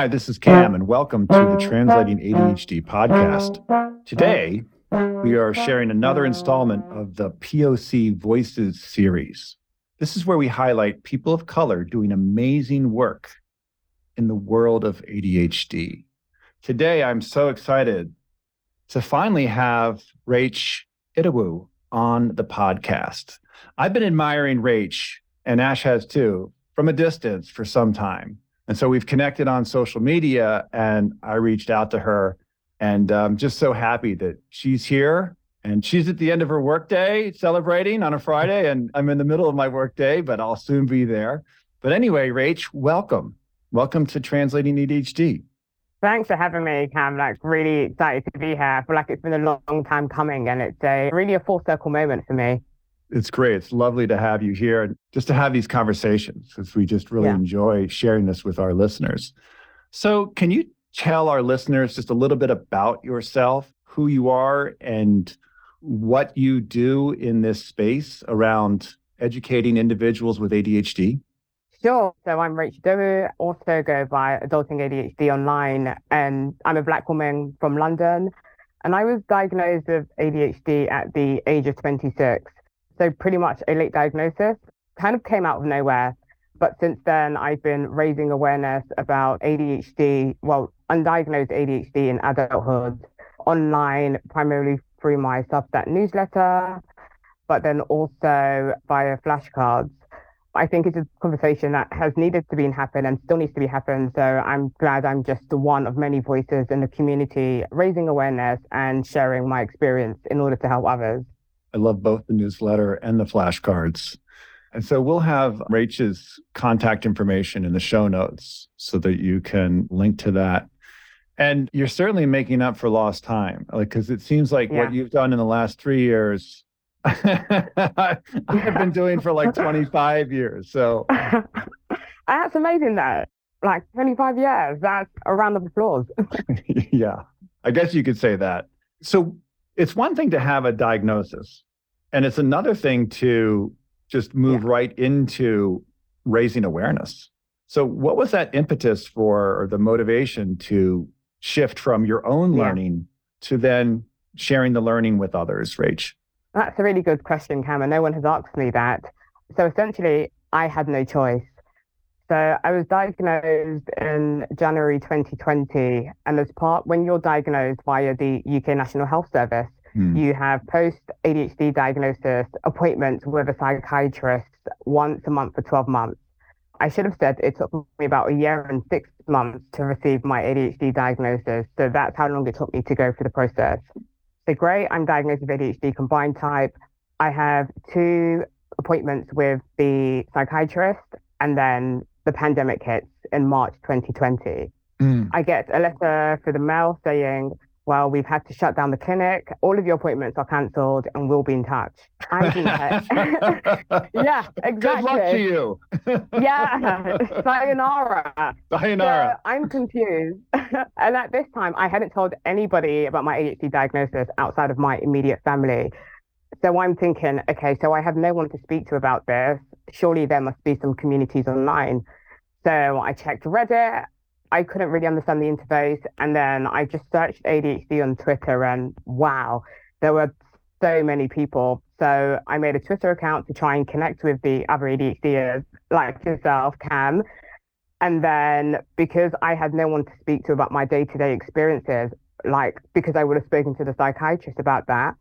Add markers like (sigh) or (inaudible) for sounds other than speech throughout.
Hi, this is Cam, and welcome to the Translating ADHD podcast. Today, we are sharing another installment of the POC Voices series. This is where we highlight people of color doing amazing work in the world of ADHD. Today, I'm so excited to finally have Rach Idowu on the podcast. I've been admiring Rach, and Ash has too, from a distance for some time. And so we've connected on social media, and I reached out to her, and I'm just so happy that she's here. And she's at the end of her workday celebrating on a Friday, and I'm in the middle of my workday, but I'll soon be there. But anyway, Rach, welcome. Welcome to Translating ADHD. Thanks for having me, Cam. Like, really excited to be here. I feel like it's been a long, long time coming, and it's a really a full circle moment for me. It's great. It's lovely to have you here and just to have these conversations because we just really yeah. enjoy sharing this with our listeners. So, can you tell our listeners just a little bit about yourself, who you are, and what you do in this space around educating individuals with ADHD? Sure. So I'm Rach Idowu, also go by Adulting ADHD Online, and I'm a Black woman from London. And I was diagnosed with ADHD at the age of 26. So pretty much a late diagnosis, kind of came out of nowhere. But since then, I've been raising awareness about ADHD, well, undiagnosed ADHD in adulthood, online, primarily through my Substack newsletter, but then also via flashcards. I think it's a conversation that has needed to be happen and still needs to be happen. So I'm glad I'm just the one of many voices in the community raising awareness and sharing my experience in order to help others. I love both the newsletter and the flashcards. And so we'll have Rachel's contact information in the show notes so that you can link to that. And you're certainly making up for lost time, like because it seems like yeah. what you've done in the last three years (laughs) I've been doing for like 25 years. So (laughs) that's amazing that like 25 years, that's a round of applause. (laughs) yeah, I guess you could say that. So it's one thing to have a diagnosis, and it's another thing to just move yeah. right into raising awareness. So, what was that impetus for, or the motivation to shift from your own learning yeah. to then sharing the learning with others, Rach? That's a really good question, Cam, and no one has asked me that. So essentially, I had no choice. So I was diagnosed in January 2020, and as part when you're diagnosed via the UK National Health Service, hmm. you have post ADHD diagnosis appointments with a psychiatrist once a month for 12 months. I should have said it took me about a year and six months to receive my ADHD diagnosis. So that's how long it took me to go through the process. So great, I'm diagnosed with ADHD combined type. I have two appointments with the psychiatrist, and then the pandemic hits in March 2020. Mm. I get a letter through the mail saying, well, we've had to shut down the clinic. All of your appointments are cancelled and we'll be in touch. I'm in touch. yeah, exactly. Good luck to you. (laughs) yeah, sayonara. Sayonara. So I'm confused. (laughs) and at this time, I hadn't told anybody about my ADHD diagnosis outside of my immediate family. So I'm thinking, okay, so I have no one to speak to about this. Surely there must be some communities online. So I checked Reddit. I couldn't really understand the interface. And then I just searched ADHD on Twitter and wow, there were so many people. So I made a Twitter account to try and connect with the other ADHDers like yourself, Cam. And then because I had no one to speak to about my day to day experiences, like because I would have spoken to the psychiatrist about that,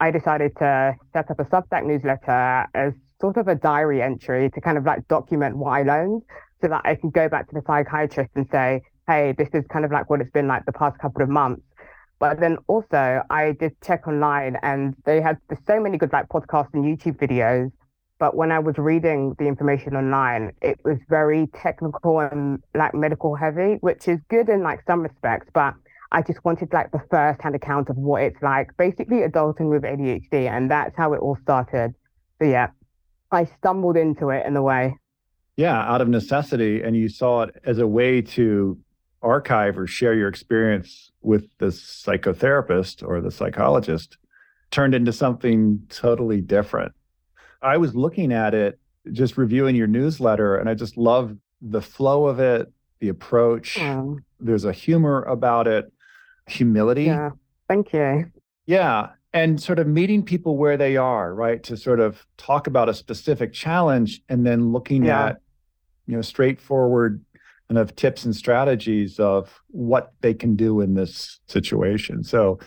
I decided to set up a Substack newsletter as sort of a diary entry to kind of like document what I learned so that I can go back to the psychiatrist and say, hey, this is kind of like what it's been like the past couple of months. But then also I did check online and they had so many good like podcasts and YouTube videos. But when I was reading the information online, it was very technical and like medical heavy, which is good in like some respects, but I just wanted like the first hand account of what it's like, basically adulting with ADHD. And that's how it all started. So yeah, I stumbled into it in a way. Yeah, out of necessity. And you saw it as a way to archive or share your experience with the psychotherapist or the psychologist turned into something totally different. I was looking at it, just reviewing your newsletter, and I just love the flow of it, the approach. There's a humor about it, humility. Yeah. Thank you. Yeah. And sort of meeting people where they are, right? To sort of talk about a specific challenge and then looking yeah. at, you know, straightforward kind of tips and strategies of what they can do in this situation. So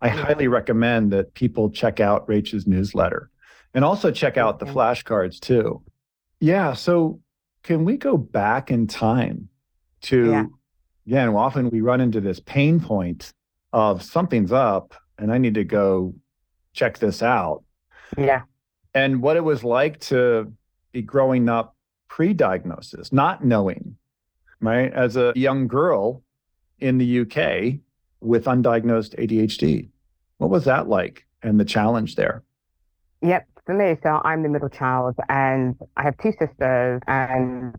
I highly recommend that people check out Rachel's newsletter and also check out the flashcards too. Yeah. So can we go back in time to, yeah. again, often we run into this pain point of something's up and I need to go check this out. Yeah. And what it was like to be growing up pre diagnosis, not knowing, right? As a young girl in the UK with undiagnosed ADHD. What was that like and the challenge there? Yep. For me, so I'm the middle child and I have two sisters, and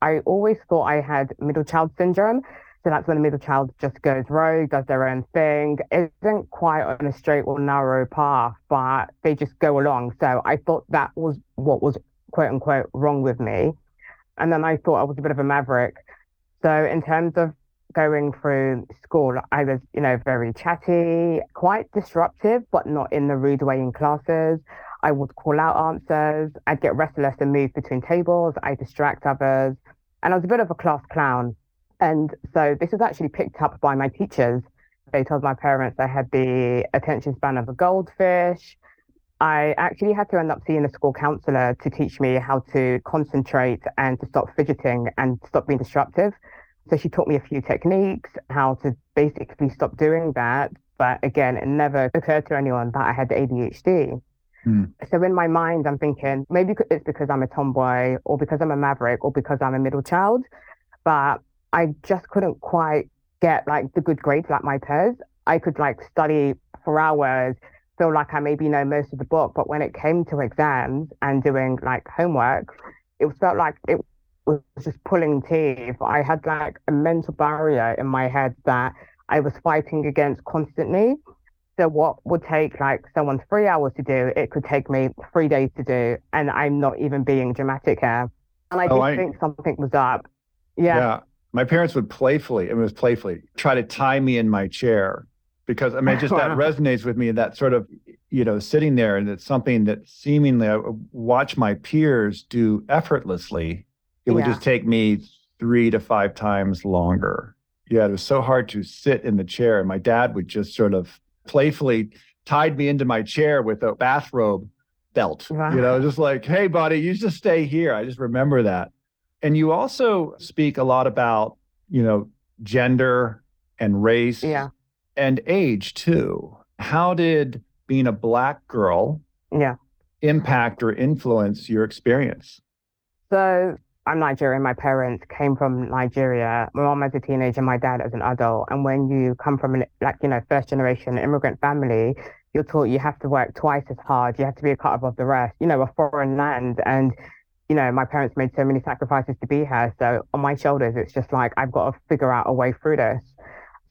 I always thought I had middle child syndrome. So that's when the middle child just goes rogue, does their own thing, isn't quite on a straight or narrow path, but they just go along. So I thought that was what was quote unquote wrong with me. And then I thought I was a bit of a maverick. So in terms of going through school, I was, you know, very chatty, quite disruptive, but not in the rude way in classes. I would call out answers. I'd get restless and move between tables. I distract others. And I was a bit of a class clown. And so this was actually picked up by my teachers. They told my parents I had the attention span of a goldfish. I actually had to end up seeing a school counselor to teach me how to concentrate and to stop fidgeting and stop being disruptive. So she taught me a few techniques, how to basically stop doing that. But again, it never occurred to anyone that I had ADHD. Mm. So in my mind, I'm thinking maybe it's because I'm a tomboy or because I'm a maverick or because I'm a middle child. But I just couldn't quite get like the good grades like my peers. I could like study for hours, feel like I maybe know most of the book, but when it came to exams and doing like homework, it felt like it was just pulling teeth. I had like a mental barrier in my head that I was fighting against constantly. So what would take like someone three hours to do, it could take me three days to do, and I'm not even being dramatic here. And I oh, did I... think something was up. Yeah. Yeah my parents would playfully, it was playfully, try to tie me in my chair because I mean, just that (laughs) resonates with me. That sort of, you know, sitting there, and it's something that seemingly I watch my peers do effortlessly. It would just take me three to five times longer. Yeah, it was so hard to sit in the chair, and my dad would just sort of playfully tied me into my chair with a bathrobe belt. Wow. You know, just like, hey, buddy, you just stay here. I just remember that. And you also speak a lot about, you know, gender and race yeah. And age too. How did being a black girl yeah. impact or influence your experience? So I'm Nigerian. My parents came from Nigeria. My mom as a teenager, my dad as an adult. And when you come from an like, you know, first generation immigrant family, you're taught you have to work twice as hard. You have to be a cut above the rest, you know, a foreign land. And you know, my parents made so many sacrifices to be here. So on my shoulders, it's just like I've got to figure out a way through this.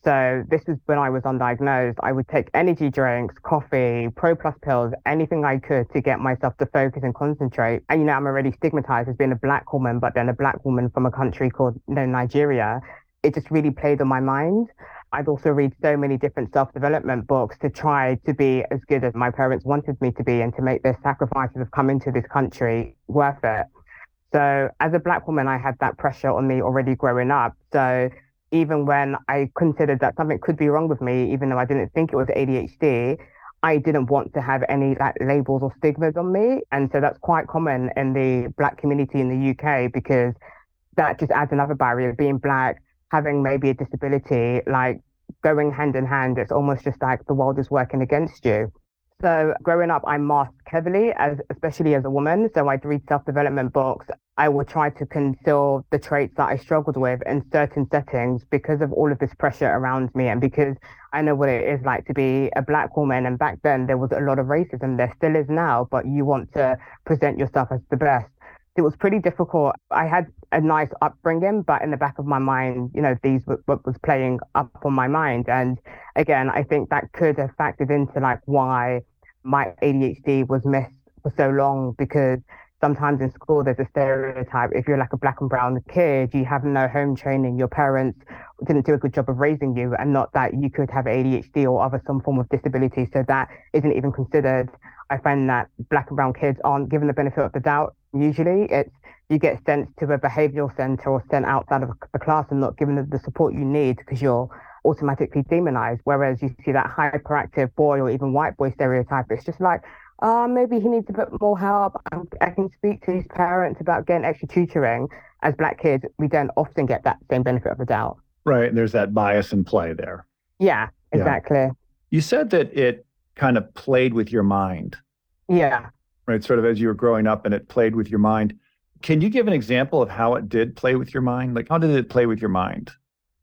So this is when I was undiagnosed. I would take energy drinks, coffee, Pro Plus pills, anything I could to get myself to focus and concentrate. And you know, I'm already stigmatized as being a black woman, but then a black woman from a country called you know, Nigeria. It just really played on my mind. I'd also read so many different self-development books to try to be as good as my parents wanted me to be and to make their sacrifices of coming to this country worth it. So as a black woman, I had that pressure on me already growing up. So even when I considered that something could be wrong with me, even though I didn't think it was ADHD, I didn't want to have any like labels or stigmas on me. And so that's quite common in the black community in the UK because that just adds another barrier. Being black, having maybe a disability, like going hand in hand, it's almost just like the world is working against you. So growing up, I masked heavily, as especially as a woman. So I'd read self-development books. I would try to conceal the traits that I struggled with in certain settings because of all of this pressure around me, and because I know what it is like to be a black woman. And back then, there was a lot of racism. There still is now, but you want to present yourself as the best it was pretty difficult. I had a nice upbringing, but in the back of my mind, you know, these what was playing up on my mind. And again, I think that could have factored into like why my ADHD was missed for so long because sometimes in school there's a stereotype if you're like a black and brown kid you have no home training your parents didn't do a good job of raising you and not that you could have adhd or other some form of disability. So that isn't even considered. I find that black and brown kids aren't given the benefit of the doubt usually. It's you get sent to a behavioral center or sent outside of the class and not given the support you need because you're automatically demonized. Whereas you see that hyperactive boy or even white boy stereotype it's just like uh, maybe he needs a bit more help. I can speak to his parents about getting extra tutoring. As black kids, we don't often get that same benefit of the doubt. Right. And there's that bias in play there. Yeah, exactly. Yeah. You said that it kind of played with your mind. Yeah. Right. Sort of as you were growing up and it played with your mind. Can you give an example of how it did play with your mind? Like, how did it play with your mind?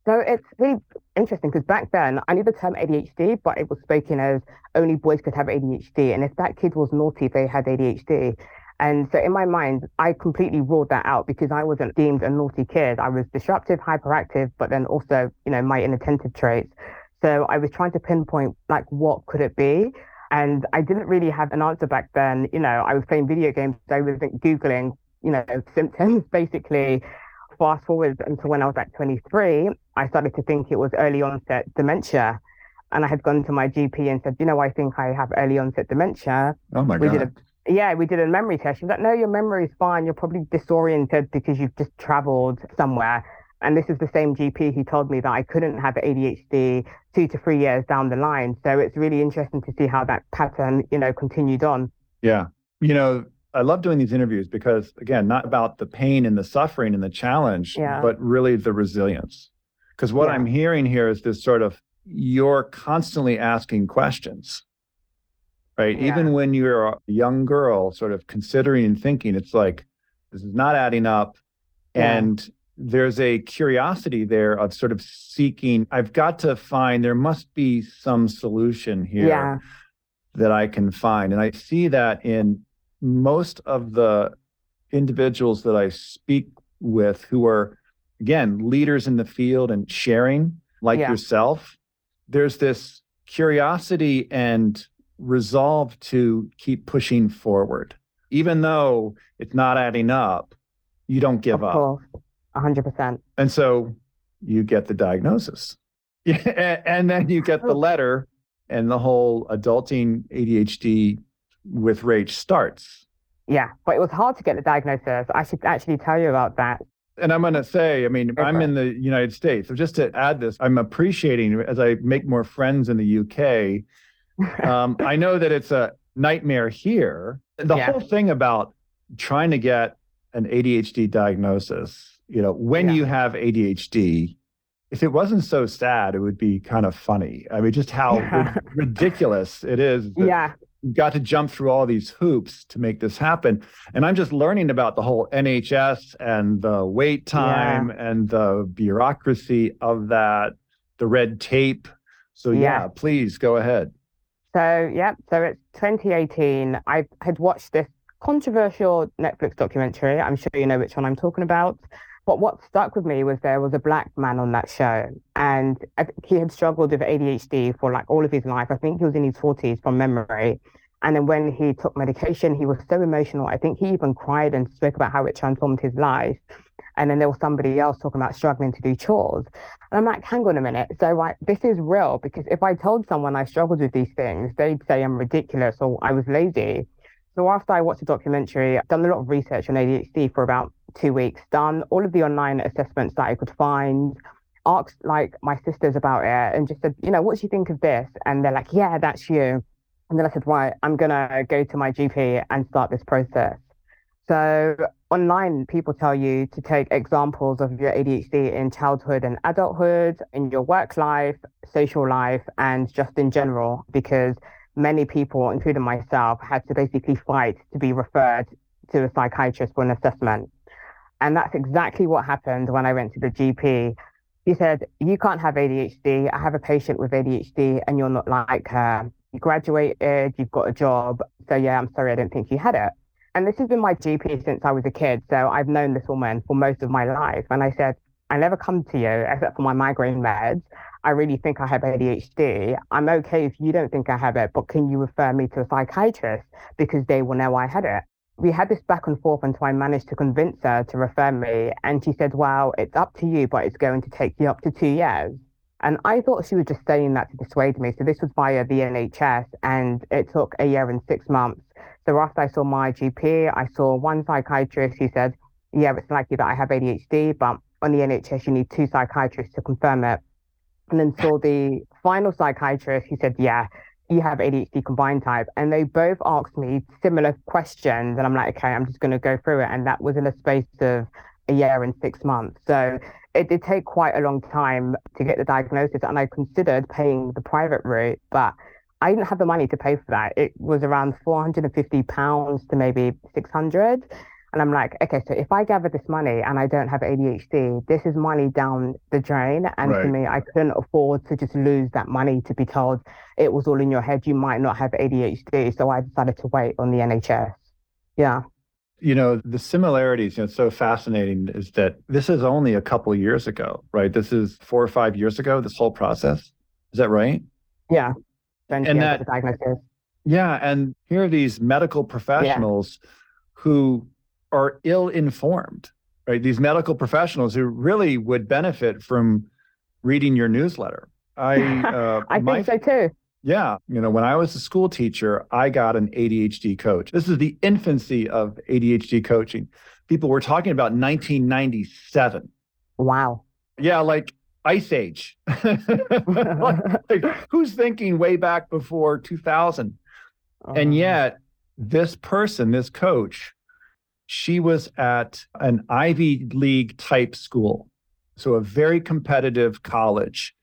So it's really interesting because back then I knew the term ADHD, but it was spoken as only boys could have ADHD. And if that kid was naughty, they had ADHD. And so in my mind, I completely ruled that out because I wasn't deemed a naughty kid. I was disruptive, hyperactive, but then also, you know, my inattentive traits. So I was trying to pinpoint like what could it be? And I didn't really have an answer back then. You know, I was playing video games, I wasn't Googling, you know, symptoms (laughs) basically fast forward until when I was like 23, I started to think it was early onset dementia. And I had gone to my GP and said, you know, I think I have early onset dementia. Oh my we God. Did a, yeah, we did a memory test. She was like, no, your memory is fine. You're probably disoriented because you've just traveled somewhere. And this is the same GP who told me that I couldn't have ADHD two to three years down the line. So it's really interesting to see how that pattern, you know, continued on. Yeah. You know, I love doing these interviews because, again, not about the pain and the suffering and the challenge, yeah. but really the resilience. Because what yeah. I'm hearing here is this sort of you're constantly asking questions, right? Yeah. Even when you're a young girl, sort of considering and thinking, it's like, this is not adding up. And there's a curiosity there of sort of seeking, I've got to find, there must be some solution here that I can find. And I see that in most of the individuals that I speak with who are, again, leaders in the field and sharing, like yeah. yourself, there's this curiosity and resolve to keep pushing forward. Even though it's not adding up, you don't give of up. A 100%. And so you get the diagnosis. (laughs) and then you get the oh. letter and the whole adulting ADHD with Rach starts. Yeah, but it was hard to get the diagnosis. I should actually tell you about that. And I'm going to say, I mean, I'm in the United States. So just to add this, I'm appreciating as I make more friends in the UK. (laughs) Um, I know that it's a nightmare here. The yeah. whole thing about trying to get an ADHD diagnosis, you know, when yeah. you have ADHD, if it wasn't so sad, it would be kind of funny. I mean, just how yeah. ridiculous it is. yeah got to jump through all these hoops to make this happen. And I'm just learning about the whole NHS and the wait time yeah. and the bureaucracy of that, the red tape. So, yeah, yeah please go ahead. So, yeah, so it's 2018. I had watched this controversial Netflix documentary. I'm sure you know which one I'm talking about. But what stuck with me was there was a black man on that show, and uh, he had struggled with ADHD for like all of his life. I think he was in his 40s from memory. And then when he took medication, he was so emotional. I think he even cried and spoke about how it transformed his life. And then there was somebody else talking about struggling to do chores. And I'm like, hang on a minute. So like this is real because if I told someone I struggled with these things, they'd say I'm ridiculous or I was lazy. So after I watched the documentary, I've done a lot of research on ADHD for about two weeks, done all of the online assessments that I could find, asked like my sisters about it and just said, you know, what do you think of this? And they're like, yeah, that's you. And then I said, right, I'm going to go to my GP and start this process. So online, people tell you to take examples of your ADHD in childhood and adulthood, in your work life, social life, and just in general, because many people, including myself, had to basically fight to be referred to a psychiatrist for an assessment. And that's exactly what happened when I went to the GP. He said, You can't have ADHD. I have a patient with ADHD and you're not like her. You graduated, you've got a job. So, yeah, I'm sorry, I don't think you had it. And this has been my GP since I was a kid. So, I've known this woman for most of my life. And I said, I never come to you except for my migraine meds. I really think I have ADHD. I'm okay if you don't think I have it, but can you refer me to a psychiatrist because they will know I had it? We had this back and forth until I managed to convince her to refer me. And she said, Well, it's up to you, but it's going to take you up to two years. And I thought she was just saying that to dissuade me. So this was via the NHS and it took a year and six months. So after I saw my GP, I saw one psychiatrist who said, Yeah, it's likely that I have ADHD, but on the NHS, you need two psychiatrists to confirm it. And then saw the final psychiatrist who said, Yeah, you have ADHD combined type. And they both asked me similar questions. And I'm like, okay, I'm just going to go through it. And that was in a space of a year and six months. So it did take quite a long time to get the diagnosis. And I considered paying the private route, but I didn't have the money to pay for that. It was around 450 pounds to maybe 600. And I'm like, okay, so if I gather this money and I don't have ADHD, this is money down the drain. And right. to me, I couldn't afford to just lose that money to be told it was all in your head. You might not have ADHD. So I decided to wait on the NHS. Yeah. You know, the similarities, you know, so fascinating is that this is only a couple years ago, right? This is four or five years ago, this whole process. Is that right? Yeah. Then And that, diagnosis. Yeah. And here are these medical professionals yeah. who are ill informed, right? These medical professionals who really would benefit from reading your newsletter. I (laughs) uh, I my, think so too. Yeah, you know, when I was a school teacher, I got an ADHD coach. This is the infancy of ADHD coaching. People were talking about 1997. Wow. Yeah, like ice age. (laughs) (laughs) like, who's thinking way back before 2000? And uh-huh. yet, this person, this coach, she was at an Ivy League type school, so a very competitive college.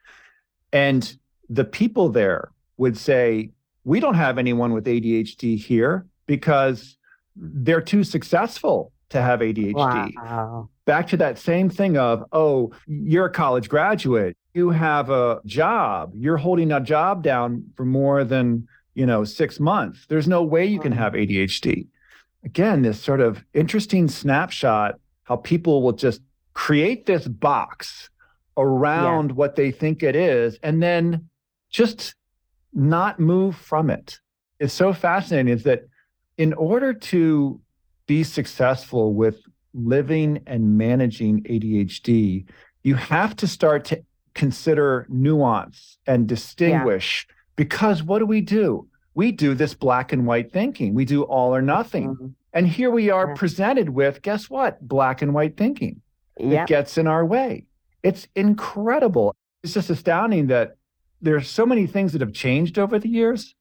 And the people there would say, We don't have anyone with ADHD here because they're too successful to have ADHD. Wow. Back to that same thing of, oh, you're a college graduate, you have a job, you're holding a job down for more than, you know, six months. There's no way you can have ADHD again, this sort of interesting snapshot how people will just create this box around yeah. what they think it is and then just not move from it. It's so fascinating is that in order to be successful with living and managing ADHD, you have to start to consider nuance and distinguish yeah. because what do we do? We do this black and white thinking. We do all or nothing. Mm-hmm. And here we are yeah. presented with, guess what? Black and white thinking. Yep. It gets in our way. It's incredible. It's just astounding that there are so many things that have changed over the years.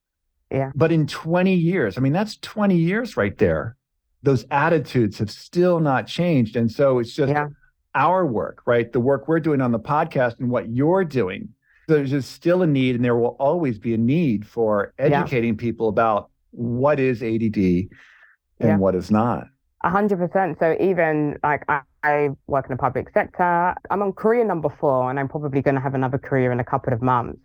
Yeah. But in 20 years, I mean, that's 20 years right there. Those attitudes have still not changed. And so it's just yeah. our work, right? The work we're doing on the podcast and what you're doing there's just still a need, and there will always be a need for educating yeah. people about what is ADD and yeah. what is not. A hundred percent. So even like I, I, work in the public sector, I'm on career number four, and I'm probably going to have another career in a couple of months.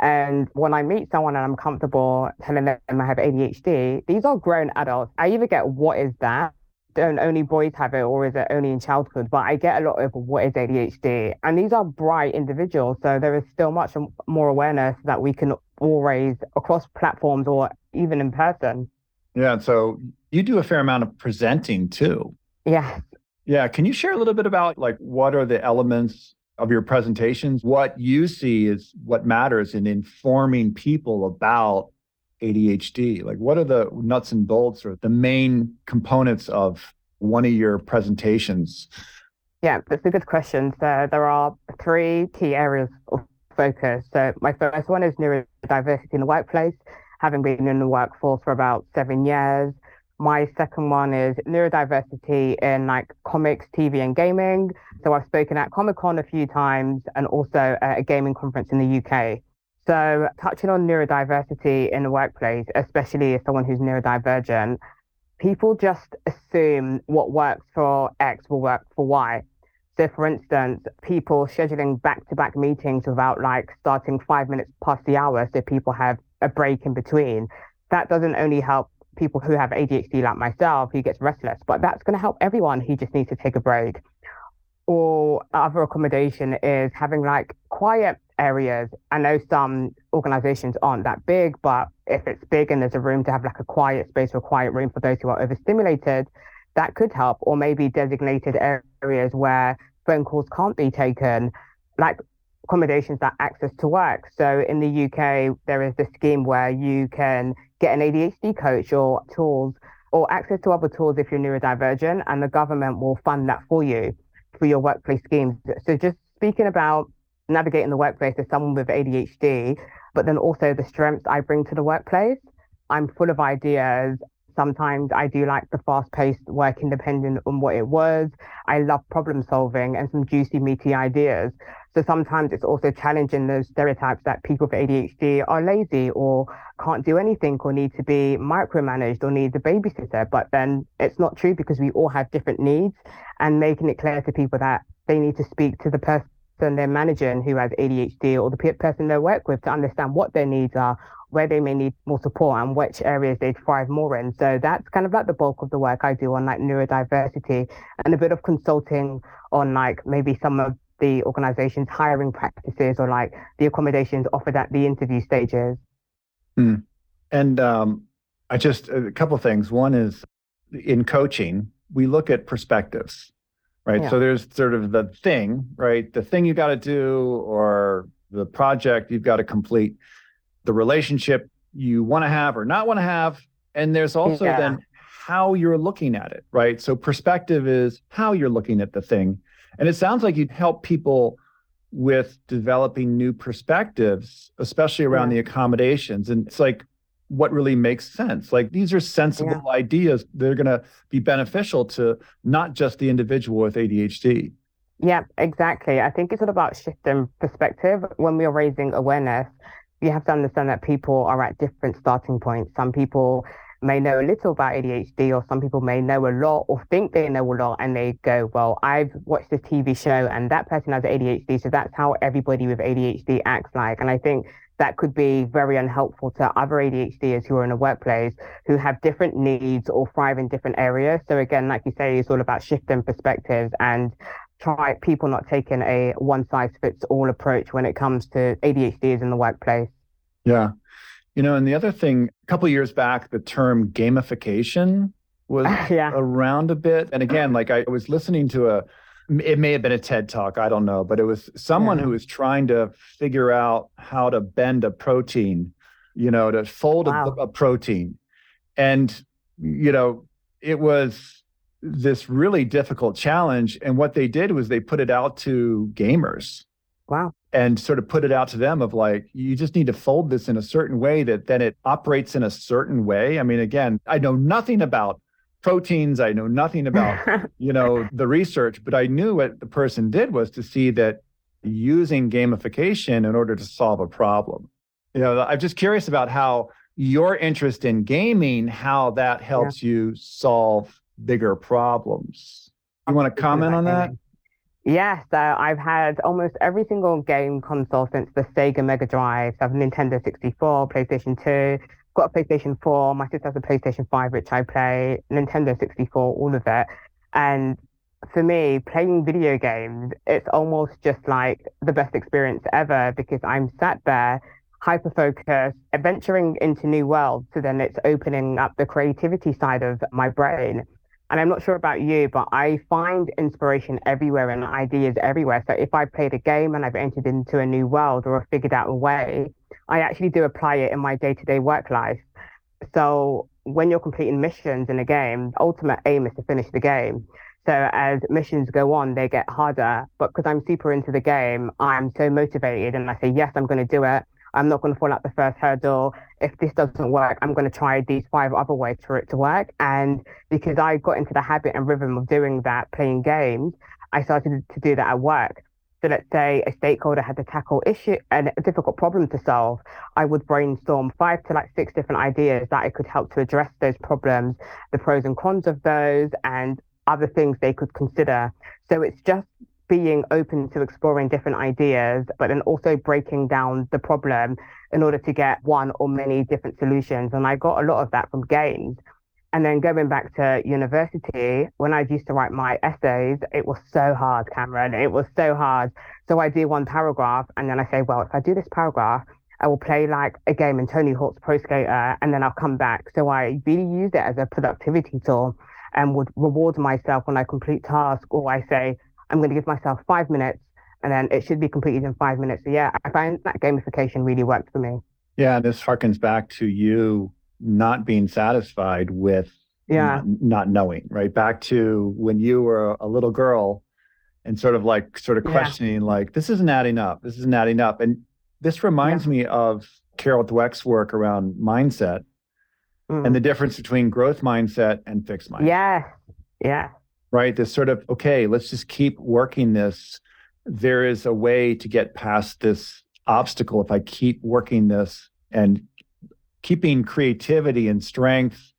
And when I meet someone and I'm comfortable telling them I have ADHD, these are grown adults. I either get what is that, don't only boys have it or is it only in childhood? But I get a lot of what is ADHD. And these are bright individuals. So there is still much more awareness that we can all raise across platforms or even in person. Yeah. So you do a fair amount of presenting too. Yeah. Yeah. Can you share a little bit about like what are the elements of your presentations? What you see is what matters in informing people about ADHD? Like, what are the nuts and bolts or the main components of one of your presentations? Yeah, that's a good question. So, there are three key areas of focus. So, my first one is neurodiversity in the workplace, having been in the workforce for about seven years. My second one is neurodiversity in like comics, TV, and gaming. So I've spoken at Comic Con a few times and also at a gaming conference in the UK. So, touching on neurodiversity in the workplace, especially as someone who's neurodivergent, people just assume what works for X will work for Y. So, for instance, people scheduling back to back meetings without like starting five minutes past the hour so people have a break in between. That doesn't only help people who have ADHD like myself who gets restless, but that's going to help everyone who just needs to take a break. Or other accommodation is having like quiet areas. I know some organizations aren't that big, but if it's big and there's a room to have like a quiet space or a quiet room for those who are overstimulated, that could help. Or maybe designated areas where phone calls can't be taken, like accommodations that access to work. So in the UK, there is this scheme where you can get an ADHD coach or tools or access to other tools if you're neurodivergent, and the government will fund that for you for your workplace schemes. So just speaking about navigating the workplace as someone with ADHD, but then also the strengths I bring to the workplace. I'm full of ideas. Sometimes I do like the fast paced work independent on what it was. I love problem solving and some juicy, meaty ideas. So sometimes it's also challenging those stereotypes that people with ADHD are lazy or can't do anything or need to be micromanaged or need a babysitter. But then it's not true because we all have different needs and making it clear to people that they need to speak to the person they're managing who has ADHD or the person they work with to understand what their needs are, where they may need more support and which areas they thrive more in. So that's kind of like the bulk of the work I do on like neurodiversity and a bit of consulting on like maybe some of the organization's hiring practices or like the accommodations offered at the interview stages. Hmm. And um, I just, a couple things. One is in coaching, we look at perspectives right? Yeah. So there's sort of the thing, right? The thing you got to do or the project you've got to complete, the relationship you want to have or not want to have. And there's also yeah. then how you're looking at it, right? So perspective is how you're looking at the thing. And it sounds like you'd help people with developing new perspectives, especially around yeah. the accommodations. And it's like, what really makes sense. Like these are sensible yeah. ideas that are going to be beneficial to not just the individual with ADHD. Yeah, exactly. I think it's all about shifting perspective. When we are raising awareness, you have to understand that people are at different starting points. Some people may know a little about ADHD, or some people may know a lot or think they know a lot, and they go, Well, I've watched this TV show and that person has ADHD, so that's how everybody with ADHD acts like. And I think that could be very unhelpful to other ADHDers who are in a workplace who have different needs or thrive in different areas. So again, like you say, it's all about shifting perspectives and try people not taking a one size fits all approach when it comes to ADHDs in the workplace. Yeah. You know, and the other thing, a couple years back, the term gamification was (laughs) yeah. around a bit. And again, like I was listening to a it may have been a TED talk, I don't know, but it was someone yeah. who was trying to figure out how to bend a protein, you know, to fold wow. a, a protein. And, you know, it was this really difficult challenge. And what they did was they put it out to gamers. Wow. And sort of put it out to them of like, you just need to fold this in a certain way that then it operates in a certain way. I mean, again, I know nothing about proteins. I know nothing about, (laughs) you know, the research, but I knew what the person did was to see that using gamification in order to solve a problem. You know, I'm just curious about how your interest in gaming, how that helps yeah. you solve bigger problems. You want to comment on that? Yes, uh, I've had almost every single game console since the Sega Mega Drive. So I have Nintendo 64, PlayStation 2, got a PlayStation 4. My sister has a PlayStation 5, which I play, Nintendo 64, all of it. And for me, playing video games, it's almost just like the best experience ever because I'm sat there hyper focused, adventuring into new worlds. So then it's opening up the creativity side of my brain. And I'm not sure about you, but I find inspiration everywhere and ideas everywhere. So if I played a game and I've entered into a new world or figured out a way, I actually do apply it in my day to day work life. So when you're completing missions in a game, the ultimate aim is to finish the game. So as missions go on, they get harder. But because I'm super into the game, I'm so motivated and I say, yes, I'm going to do it. I'm not going to fall out the first hurdle. If this doesn't work, I'm going to try these five other ways for it to work. And because I got into the habit and rhythm of doing that, playing games, I started to do that at work. So let's say a stakeholder had to tackle issue and a difficult problem to solve. I would brainstorm five to like six different ideas that I could help to address those problems, the pros and cons of those, and other things they could consider. So it's just being open to exploring different ideas, but then also breaking down the problem in order to get one or many different solutions. And I got a lot of that from games. And then going back to university, when I used to write my essays, it was so hard, Cameron. It was so hard. So I do one paragraph and then I say, well, if I do this paragraph, I will play like a game in Tony Hawk's Pro Skater and then I'll come back. So I really use it as a productivity tool and would reward myself when I complete task or I say, I'm going to give myself five minutes and then it should be completed in five minutes. So yeah, I find that gamification really worked for me. Yeah, this harkens back to you not being satisfied with yeah not, not knowing, right? Back to when you were a little girl and sort of like sort of questioning yeah. like this isn't adding up. This isn't adding up. And this reminds yeah. me of Carol Dweck's work around mindset mm. and the difference between growth mindset and fixed mindset. Yeah. Yeah. Right. This sort of, okay, let's just keep working this. There is a way to get past this obstacle if I keep working this and keeping creativity and strength,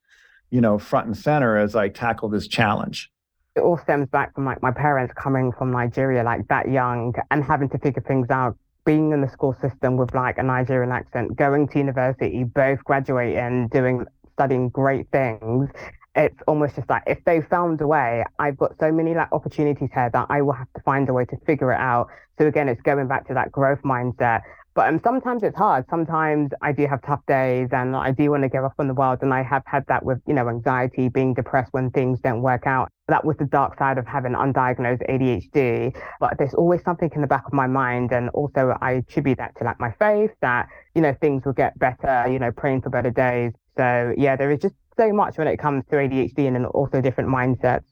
you know, front and center as I tackle this challenge. It all stems back from like my parents coming from Nigeria like that young and having to figure things out being in the school system with like a Nigerian accent, going to university, both graduating, doing studying great things, it's almost just like if they found a way, I've got so many like opportunities here that I will have to find a way to figure it out. So again, it's going back to that growth mindset. But um, sometimes it's hard. Sometimes I do have tough days and I do want to give up on the world. And I have had that with, you know, anxiety, being depressed when things don't work out. That was the dark side of having undiagnosed ADHD. But there's always something in the back of my mind. And also I attribute that to like my faith that, you know, things will get better, you know, praying for better days. So yeah, there is just so much when it comes to ADHD and also different mindsets.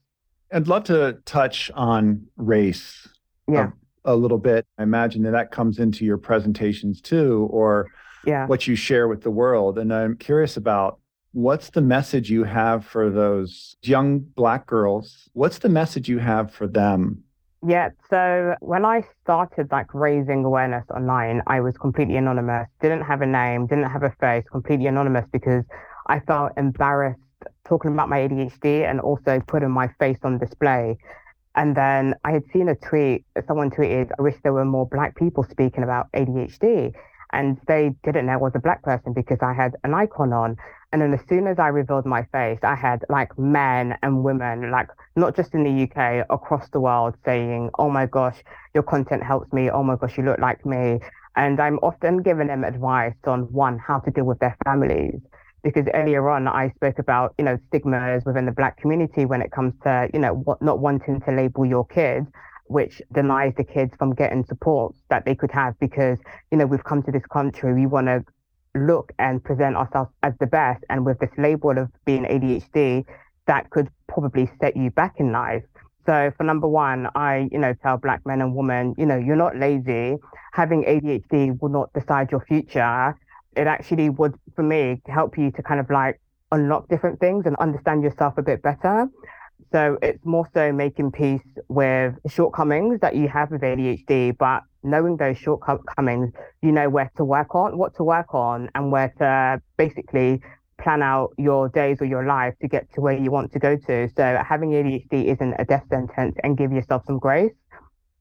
I'd love to touch on race. Yeah um, a little bit. I imagine that that comes into your presentations too, or yeah. what you share with the world. And I'm curious about what's the message you have for those young Black girls? What's the message you have for them? Yeah, so when I started like raising awareness online, I was completely anonymous, didn't have a name, didn't have a face, completely anonymous because I felt embarrassed talking about my ADHD and also putting my face on display. And then I had seen a tweet, someone tweeted, I wish there were more Black people speaking about ADHD. And they didn't know I was a Black person because I had an icon on. And then as soon as I revealed my face, I had like men and women, like not just in the UK, across the world saying, oh my gosh, your content helps me. Oh my gosh, you look like me. And I'm often giving them advice on one, how to deal with their families because earlier on I spoke about you know stigmas within the black community when it comes to you know what not wanting to label your kids which denies the kids from getting support that they could have because you know we've come to this country we want to look and present ourselves as the best. And with this label of being ADHD that could probably set you back in life. So for number one, I, you know, tell black men and women, you know, you're not lazy. Having ADHD will not decide your future it actually would, for me, help you to kind of like unlock different things and understand yourself a bit better. So it's more so making peace with shortcomings that you have with ADHD, but knowing those shortcomings, you know where to work on, what to work on, and where to basically plan out your days or your life to get to where you want to go to. So having ADHD isn't a death sentence and give yourself some grace.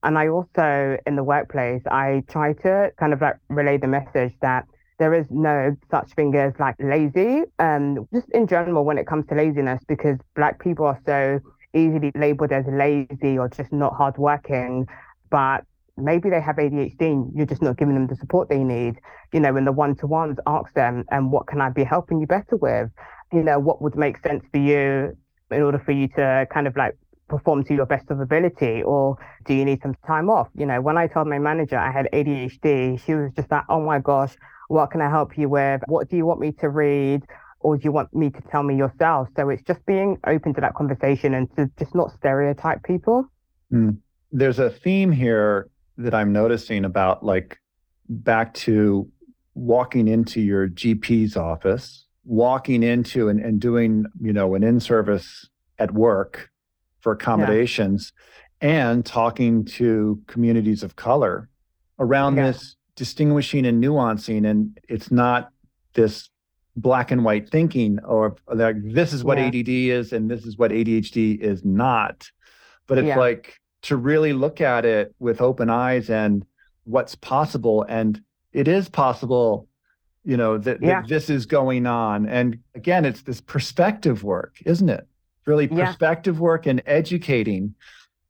And I also, in the workplace, I try to kind of like relay the message that there is no such thing as like lazy. Um, just in general, when it comes to laziness, because Black people are so easily labeled as lazy or just not hardworking, but maybe they have ADHD. And you're just not giving them the support they need. You know, in the one to ones, ask them, and what can I be helping you better with? You know, what would make sense for you in order for you to kind of like perform to your best of ability or do you need some time off you know when i told my manager i had adhd she was just like oh my gosh what can I help you with? What do you want me to read? Or do you want me to tell me yourself? So it's just being open to that conversation and to just not stereotype people. Mm. There's a theme here that I'm noticing about like back to walking into your GP's office, walking into and, and doing, you know, an in-service at work for accommodations yeah. and talking to communities of color around yeah. this distinguishing and nuancing and it's not this black and white thinking or like this is what yeah. ADD is and this is what ADHD is not but it's yeah. like to really look at it with open eyes and what's possible and it is possible you know, that, yeah. that this is going on. And again, it's this perspective work, isn't it? Really perspective work and educating.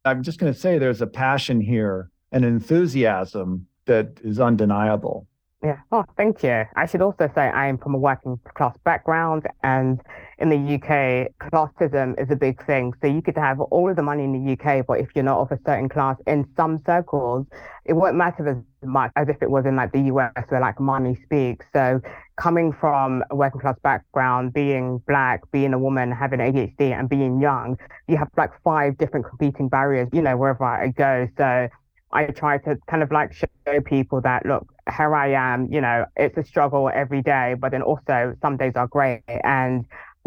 I'm just going to say there's a passion here, an enthusiasm that is undeniable. Yeah. Oh, thank you. I should also say I am from a working class background, and in the UK, classism is a big thing. So you could have all of the money in the UK, but if you're not of a certain class, in some circles, it won't matter as much as if it was in like the US, where like money speaks. So coming from a working class background, being black, being a woman, having ADHD, and being young, you have like five different competing barriers. You know, wherever I go. So I try to kind of like show people that look, here I am, you know, it's a struggle every day, but then also some days are great and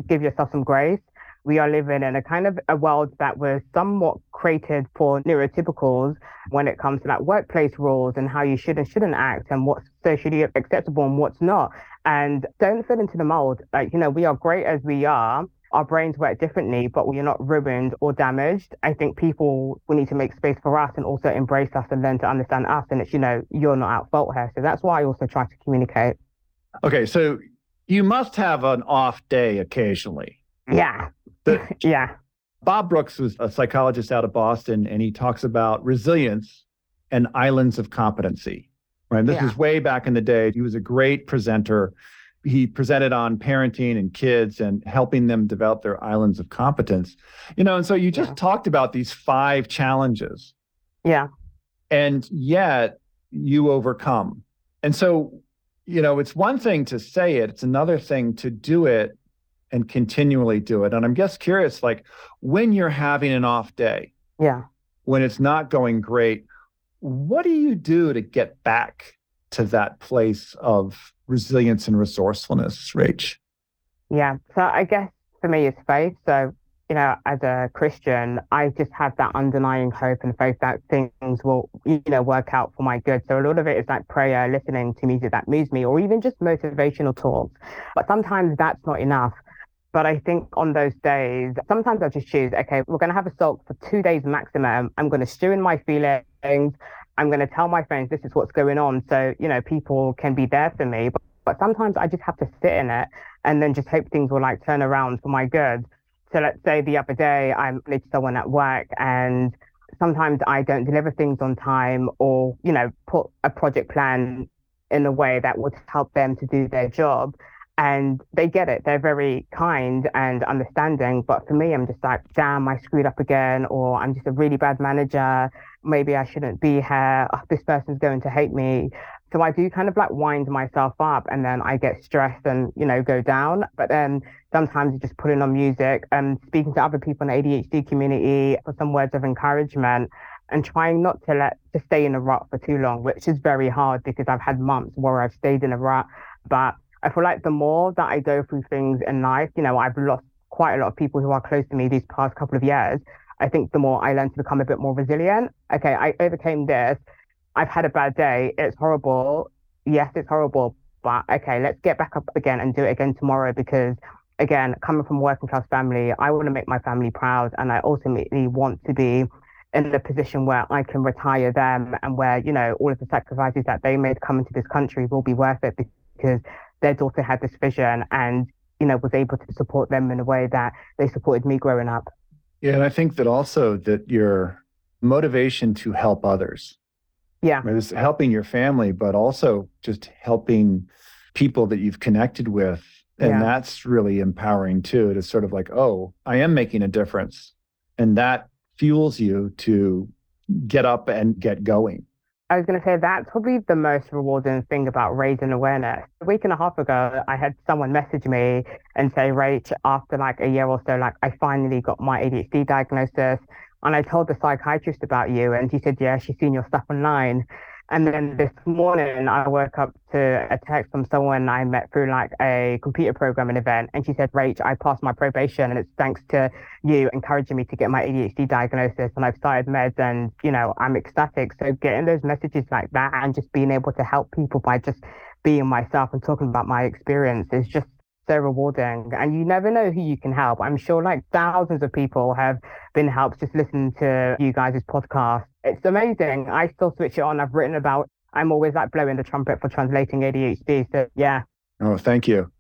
give yourself some grace. We are living in a kind of a world that was somewhat created for neurotypicals when it comes to like workplace rules and how you should and shouldn't act and what's socially acceptable and what's not. And don't fit into the mold. Like, you know, we are great as we are our brains work differently, but we're not ruined or damaged. I think people we need to make space for us and also embrace us and learn to understand us. And it's, you know, you're not at fault here. So that's why I also try to communicate. Okay. So you must have an off day occasionally. Yeah. The, (laughs) yeah. Bob Brooks was a psychologist out of Boston, and he talks about resilience and islands of competency. Right. This yeah. was way back in the day. He was a great presenter he presented on parenting and kids and helping them develop their islands of competence. You know, and so you just yeah. talked about these five challenges. Yeah. And yet you overcome. And so, you know, it's one thing to say it, it's another thing to do it and continually do it. And I'm just curious like when you're having an off day. Yeah. When it's not going great, what do you do to get back to that place of resilience and resourcefulness, Rach? Yeah. So I guess for me, it's faith. So, you know, as a Christian, I just have that underlying hope and faith that things will, you know, work out for my good. So a lot of it is like prayer, listening to music that moves me, or even just motivational talks. But sometimes that's not enough. But I think on those days, sometimes I just choose, okay, we're going to have a sulk for two days maximum. I'm going to stew in my feelings. I'm going to tell my friends this is what's going on. So, you know, people can be there for me. But, but sometimes I just have to sit in it and then just hope things will like turn around for my good. So let's say the other day I managed someone at work and sometimes I don't deliver things on time or, you know, put a project plan in a way that would help them to do their job. And they get it. They're very kind and understanding. But for me, I'm just like, damn, I screwed up again, or I'm just a really bad manager maybe I shouldn't be here. Oh, this person's going to hate me. So I do kind of like wind myself up and then I get stressed and, you know, go down. But then sometimes just putting on music and speaking to other people in the ADHD community for some words of encouragement and trying not to let to stay in a rut for too long, which is very hard because I've had months where I've stayed in a rut. But I feel like the more that I go through things in life, you know, I've lost quite a lot of people who are close to me these past couple of years. I think the more I learn to become a bit more resilient. Okay, I overcame this. I've had a bad day. It's horrible. Yes, it's horrible. But okay, let's get back up again and do it again tomorrow because again, coming from a working class family, I want to make my family proud and I ultimately want to be in the position where I can retire them and where, you know, all of the sacrifices that they made coming to this country will be worth it because their daughter had this vision and, you know, was able to support them in a way that they supported me growing up. Yeah, and I think that also that your motivation to help others. Yeah. Right, is helping your family, but also just helping people that you've connected with. And yeah. that's really empowering too, to sort of like, oh, I am making a difference. And that fuels you to get up and get going. I was going to say that's probably the most rewarding thing about raising awareness. A week and a half ago, I had someone message me and say, Rach, after like a year or so, like I finally got my ADHD diagnosis. And I told the psychiatrist about you, and she said, Yeah, she's seen your stuff online. And then this morning, I woke up to a text from someone I met through like a computer programming event. And she said, Rach, I passed my probation and it's thanks to you encouraging me to get my ADHD diagnosis. And I've started meds and, you know, I'm ecstatic. So getting those messages like that and just being able to help people by just being myself and talking about my experience is just so rewarding and you never know who you can help. I'm sure like thousands of people have been helped just listening to you guys' podcast. It's amazing. I still switch it on. I've written about I'm always like blowing the trumpet for translating ADHD. So yeah, Oh, thank you.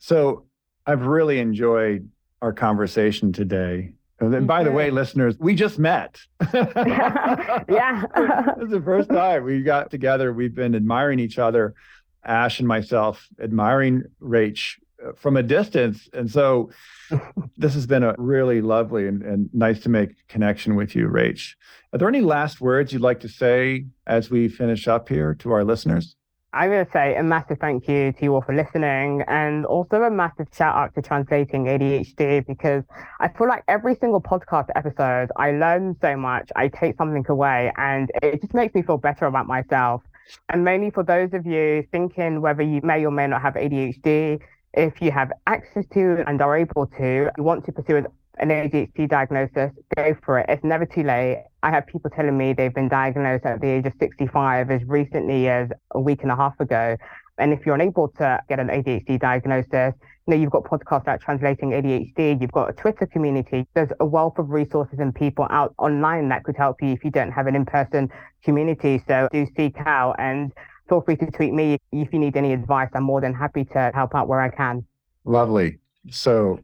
So I've really enjoyed our conversation today. And by the way, listeners, we just met. (laughs) yeah. (laughs) this is the first time we got together. We've been admiring each other, Ash and myself, admiring Rach from a distance. And so (laughs) this has been a really lovely and, and nice to make connection with you, Rach. Are there any last words you'd like to say as we finish up here to our listeners? I'm going to say a massive thank you to you all for listening and also a massive shout out to Translating ADHD because I feel like every single podcast episode, I learn so much, I take something away, and it just makes me feel better about myself. And mainly for those of you thinking whether you may or may not have ADHD, if you have access to and are able to, you want to pursue an ADHD diagnosis, go for it. It's never too late. I have people telling me they've been diagnosed at the age of 65 as recently as a week and a half ago. And if you're unable to get an ADHD diagnosis, you know, you've got podcasts like Translating ADHD, you've got a Twitter community. There's a wealth of resources and people out online that could help you if you don't have an in-person community. So do seek out and feel free to tweet me if you need any advice. I'm more than happy to help out where I can. Lovely. So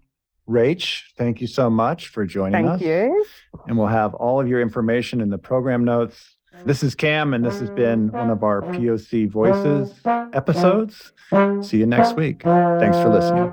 Rach, thank you so much for joining Thank us. Thank you. And we'll have all of your information in the program notes. This is Cam, and this has been one of our POC Voices episodes. See you next week. Thanks for listening.